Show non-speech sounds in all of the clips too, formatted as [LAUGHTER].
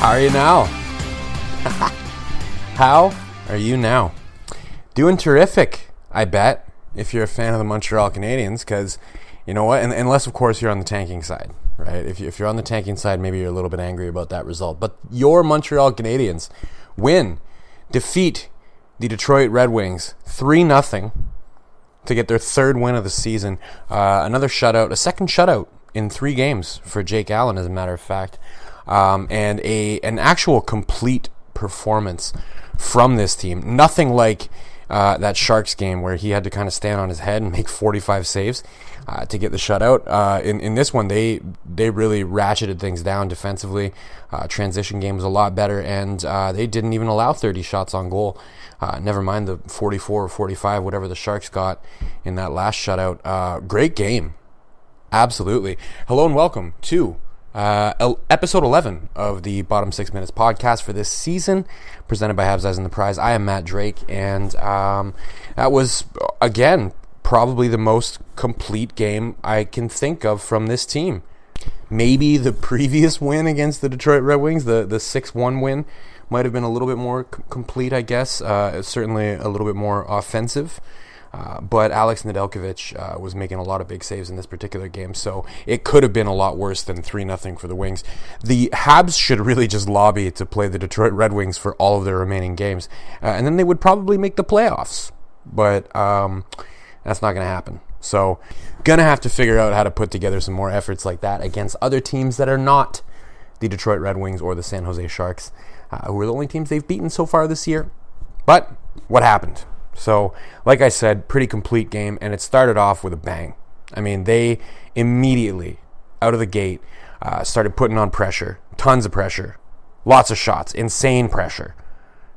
Are you now? [LAUGHS] How are you now? Doing terrific, I bet, if you're a fan of the Montreal Canadiens, because you know what? And, unless, of course, you're on the tanking side, right? If, you, if you're on the tanking side, maybe you're a little bit angry about that result. But your Montreal Canadiens win, defeat the Detroit Red Wings 3 0 to get their third win of the season. Uh, another shutout, a second shutout in three games for Jake Allen, as a matter of fact, um, and a an actual complete performance from this team. Nothing like uh, that Sharks game where he had to kind of stand on his head and [LAUGHS] make 45 saves uh, to get the shutout. Uh, in in this one, they they really ratcheted things down defensively. Uh, transition game was a lot better, and uh, they didn't even allow 30 shots on goal. Uh, never mind the 44 or 45, whatever the Sharks got in that last shutout. Great game. Absolutely. Hello and welcome to uh, episode 11 of the Bottom Six Minutes podcast for this season, presented by Habs Eyes and the Prize. I am Matt Drake, and um, that was, again, probably the most complete game I can think of from this team. Maybe the [LAUGHS] previous win against the Detroit Red Wings, the, the 6 1 win, might have been a little bit more c- complete, I guess. Uh, certainly a little bit more offensive. Uh, but Alex Nedeljkovic uh, was making a lot of big saves in this particular game, so it could have been a lot worse than 3 0 for the Wings. The Habs should really just lobby to play the Detroit Red Wings for all of their remaining games, uh, and then they would probably make the playoffs. But um, that's not going to happen. So, gonna have to figure out how to put together some more efforts like that against other teams that are not the Detroit Red Wings or the San Jose Sharks, uh, who are the only teams they've beaten so far this year. But what happened? So, like I said, pretty complete game, and it started off with a bang. I mean, they immediately, out of the gate, uh, started putting on pressure, tons of pressure, lots of shots, insane pressure.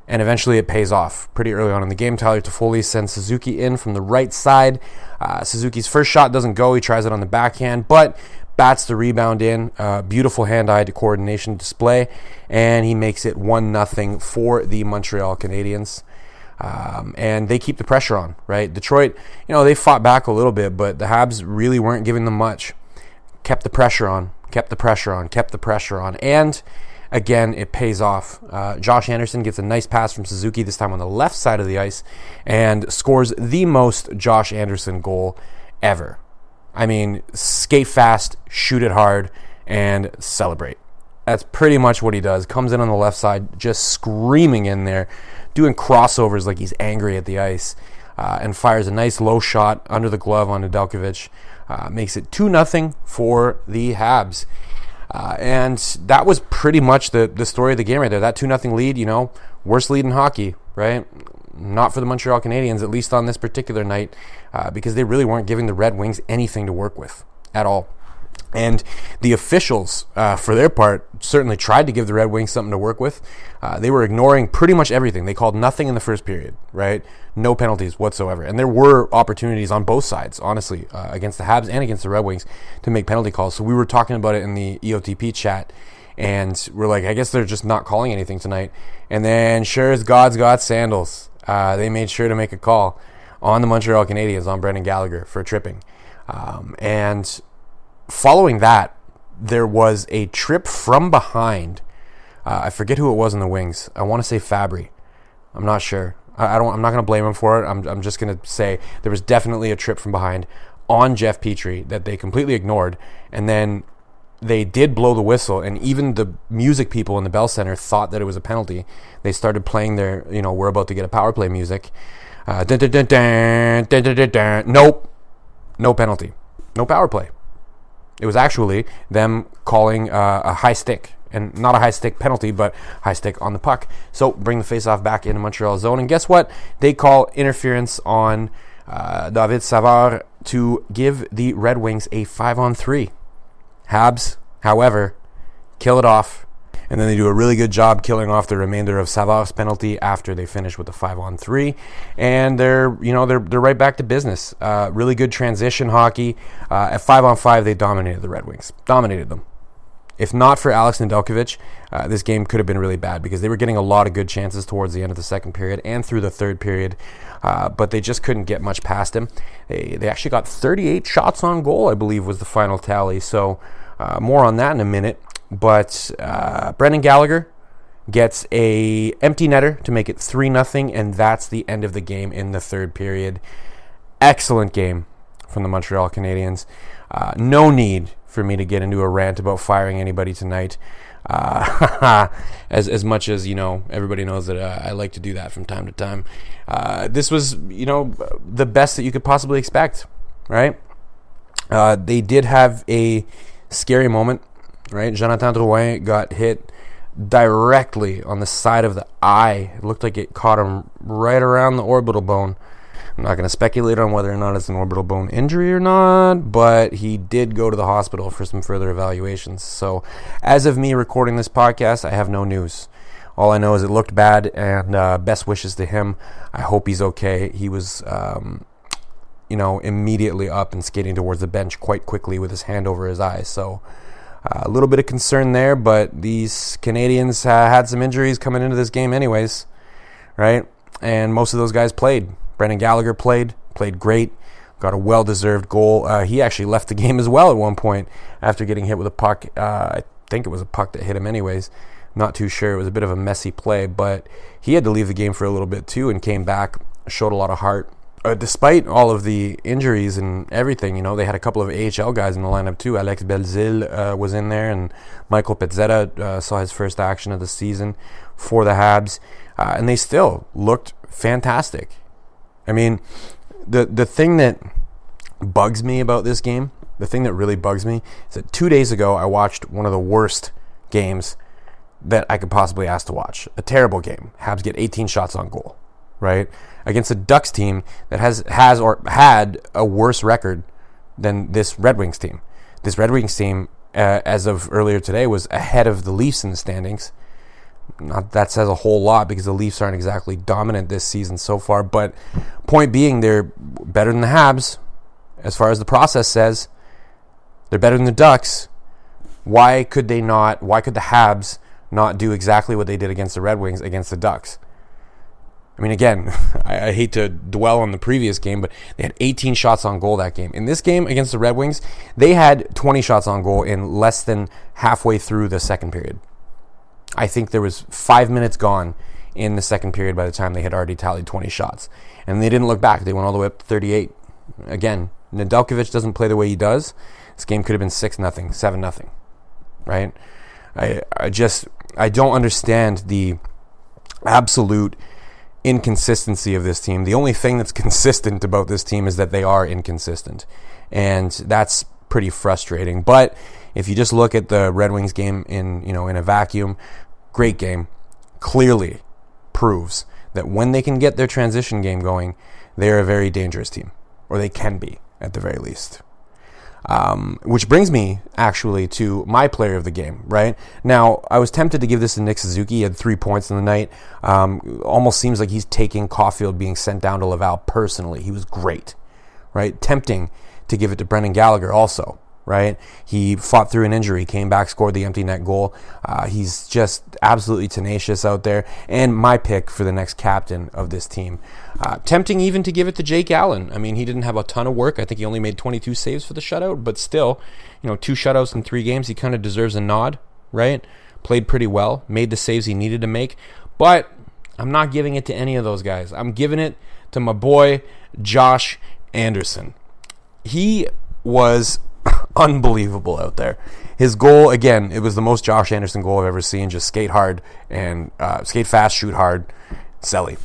And eventually it pays off pretty early on in the game. Tyler Toffoli sends Suzuki in from the right side. Uh, Suzuki's first shot doesn't go. He tries it on the backhand, but bats the rebound in. Uh, beautiful hand-eye coordination display, and he makes it one nothing for the Montreal Canadiens. Um, and they keep the pressure on, right? Detroit, you know, they fought back a little bit, but the Habs really weren't giving them much. Kept the pressure on, kept the pressure on, kept the pressure on, and again, it pays off. Uh, Josh Anderson gets a nice pass from Suzuki, this time on the left side of the ice, and scores the most Josh Anderson goal ever. I mean, skate fast, shoot it hard, and celebrate. That's pretty much what he does. Comes in on the left side, just screaming in there, doing crossovers like he's angry at the ice, uh, and fires a nice low shot under the glove on Nedeljkovic. Uh, makes it 2 0 for the Habs. Uh, and that was pretty much the, the story of the game right there. That 2 0 lead, you know, worst lead in hockey, right? Not for the Montreal Canadiens, at least on this particular night, uh, because they really weren't giving the Red Wings anything to work with at all. And the officials, uh, for their part, certainly tried to give the Red Wings something to work with. Uh, they were ignoring pretty much everything. They called nothing in the first period, right? No penalties whatsoever. And there were opportunities on both sides, honestly, uh, against the Habs and against the Red Wings to make penalty calls. So we were talking about it in the EOTP chat. And we're like, I guess they're just not calling anything tonight. And then, sure as God's got sandals, uh, they made sure to make a call on the Montreal Canadiens on Brendan Gallagher for tripping. Um, and following that, there was a trip from behind. Uh, I forget who it was in the wings. I want to say Fabbri. I'm not sure. I, I don't. I'm not going to blame him for it. I'm, I'm just going to say there was definitely a trip from behind on Jeff Petry that they completely ignored, and then they did blow the whistle, and even the music people in the Bell Center thought that it was a penalty. They started playing their, you know, we're about to get a power play music. Uh, dun, dun, dun, nope, no penalty, no power play. It was actually them calling uh, a high stick and not a high stick penalty, but high stick on the puck. So bring the faceoff back into Montreal zone, and guess what? They call interference on uh, David Savard to give the Red Wings a five on three. Habs, however, kill it off, and then they do a really good job killing off the remainder of Savard's penalty after they finish with a five on three, and they're you know they're they're right back to business. Uh, really good transition hockey. Uh, at five on five, they dominated the Red Wings, dominated them. If not for Alex Nedeljkovic, uh, this game could have been really bad because they were getting a lot of good chances towards the end of the second period and through the third period, uh, but they just couldn't get much past him. They, they actually got 38 shots on goal, I believe, was the final tally. So uh, more on that in a minute. But uh, Brendan Gallagher gets a empty netter to make it three nothing, and that's the end of the game in the third period. Excellent game from the Montreal Canadiens. Uh, no need for me to get into a rant about firing anybody tonight. Uh, [LAUGHS] as as much as you know, everybody knows that uh, I like to do that from time to time. Uh, this was you know the best that you could possibly expect, right? Uh, they did have a scary moment, right? Jonathan Drouin got hit directly on the side of the eye. It looked like it caught him right around the orbital bone. I'm not going to speculate on whether or not it's an orbital bone injury or not, but he did go to the hospital for some further evaluations. So, as of me recording this podcast, I have no news. All I know is it looked bad, and uh, best wishes to him. I hope he's okay. He was, um, you know, immediately up and skating towards the bench quite quickly with his hand over his eyes. So, a little bit of concern there, but these Canadiens had some injuries coming into this game, anyways, right? And most of those guys played. Brendan Gallagher played, played great, got a well deserved goal. Uh, he actually left the [LAUGHS] game as well at one point after getting hit with a puck. Uh, I think it was a puck that hit him, anyways. Not too sure. It was a bit of a messy play, but he had to leave the game for a little bit too and came back, showed a lot of heart. Uh, despite all of the injuries and everything, you know, they had a couple of AHL guys in the lineup too. Alex Belzil uh, was in there, and Michael Pezzetta uh, saw his first action of the season for the Habs, uh, and they still looked fantastic. I mean, the the thing that bugs me about this game, the thing that really bugs me, is that two days ago I watched one of the worst games that I could possibly ask to watch. A terrible game. Habs get 18 shots on goal, right? Against a Ducks team that has has or had a worse record than this Red Wings team. This Red Wings team, uh, as of earlier today, was ahead of the Leafs in the standings not that says a whole lot because the Leafs aren't exactly dominant this season so far. But point being, they're better than the Habs as far as the process says. They're better than the Ducks. Why could they not? Why could the Habs not do exactly what they did against the Red Wings against the Ducks? I mean, again, [LAUGHS] I, I, hate to dwell on the previous game, but they had 18 shots on goal that game. In this game against the Red Wings, they had 20 shots on goal in less than halfway through the second period. I think there was five minutes gone in the second period by the time they had already tallied 20 shots. And they didn't look back. They went all the way up to 38. Again, Nedeljkovic doesn't play the way he does. This game could have been 6 nothing, 7 nothing. Right? I, I just I don't understand the absolute inconsistency of this team. The only thing that's [LAUGHS] consistent about this team is that they are inconsistent. And that's pretty frustrating. But if you just look at the Red Wings game in you know in a vacuum, great game. Clearly proves that when they can get their transition game going, they're a very dangerous team, or they can be at the very least. Um, which brings me actually to my player of the game. Right now, I was tempted to give this to Nick Suzuki. He had three points in the night. Um, almost seems like he's taking Caufield being sent down to Laval personally. He was great. Right, tempting to give it to Brendan Gallagher also right? He fought through an injury, came back, scored the empty net goal. Uh, he's just absolutely tenacious out there, and my pick for the next captain of this team. Uh, tempting even to give it to Jake Allen. I mean, he didn't have a ton of work. I think he only made 22 saves for the shutout, but still, you know, two shutouts in three games. He kind of deserves a nod, right? Played pretty well, made the saves he needed to make, but I'm not giving it to any of those guys. I'm giving it to my boy Josh Anderson. He was [LAUGHS] unbelievable out there. His goal, again, it was the most Josh Anderson goal I've ever seen. Just skate hard and uh, skate fast, shoot hard, selly,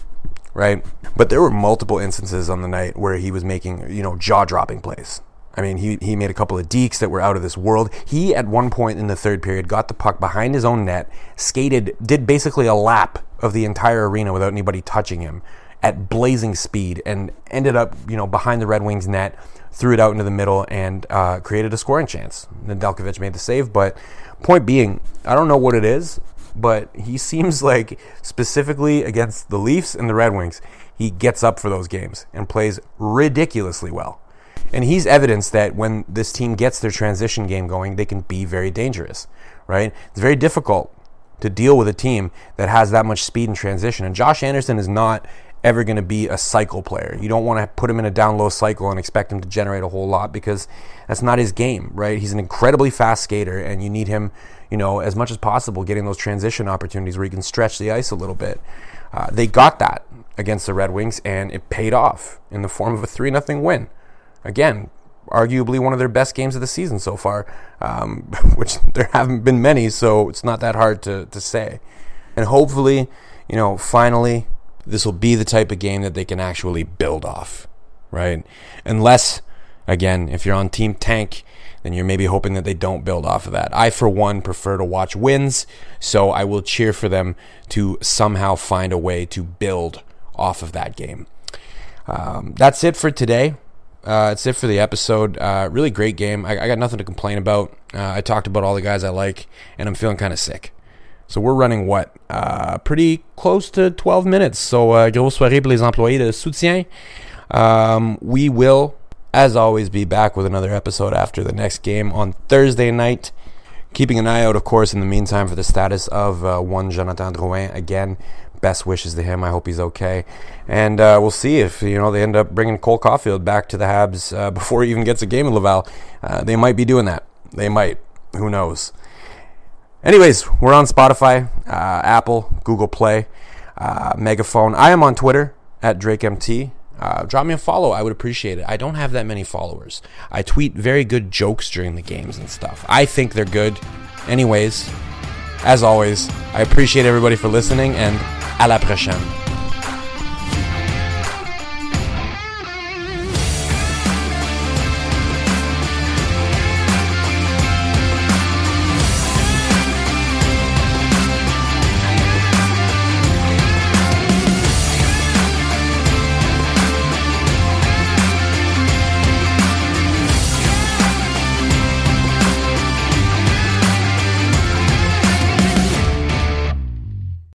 right? But there were multiple instances on the night where he was making, you know, jaw dropping plays. I mean, he, he made a couple of dekes that were out of this world. He, at one point in the third period, got the puck behind his own net, skated, did basically a lap of the entire arena without anybody touching him at blazing speed, and ended up, you know, behind the Red Wings net, threw it out into the middle, and uh, created a scoring chance. Nedeljkovic made the save, but point being, I don't know what it is, but he [LAUGHS] seems like specifically against the Leafs and the Red Wings, he gets up for those games and plays ridiculously well. And he's evidence that when this team gets their transition game going, they can be very dangerous, right? It's very difficult to deal with a team that has that much speed and transition. And Josh Anderson is not ever going to be a cycle player. You don't want to put him in a down low cycle and expect him to generate a whole lot because that's not his game, right? He's an incredibly fast skater and you need him, you know, as much as possible getting those transition opportunities where he can stretch the ice a little bit. Uh, they got that against the Red Wings and it paid off in the form of a 3 0 win again, arguably one of their best games of the season so far, um, [LAUGHS] which there haven't been many, so it's not that hard to, to say. And hopefully, you know, finally, this will be the type of game that they can actually build off, right? Unless, again, if you're on Team Tank, then you're maybe hoping that they don't build off of that. I, for one, prefer to watch wins, so I will cheer for them to somehow find a way to build off of that game. Um, that's it for today. Uh, that's it for the episode. Uh, really great game. I, I, got nothing to complain about. Uh, I talked about all the guys I like, and I'm feeling kind of sick. So we're running what? Uh, pretty close to 12 minutes. So uh, grosse soirée pour les employés de soutien. Um, we will, as always, be back with another episode after the next game on Thursday night. Keeping an eye out, of course, in the meantime, for the status of uh, one Jonathan Drouin. Again, best wishes to him. I hope he's okay. And uh, we'll see if you know they end up bringing Cole Caufield back to the Habs uh, before he even gets a game in Laval. Uh, they might be doing that. They might. Who knows? Anyways, we're on Spotify, uh, Apple, Google Play, uh, Megaphone. I am on Twitter at DrakeMT. Uh, drop me a follow. I would appreciate it. I don't have that many followers. I tweet very good jokes during the games and stuff. I think they're good. Anyways, as always, I appreciate everybody for listening and à la prochaine.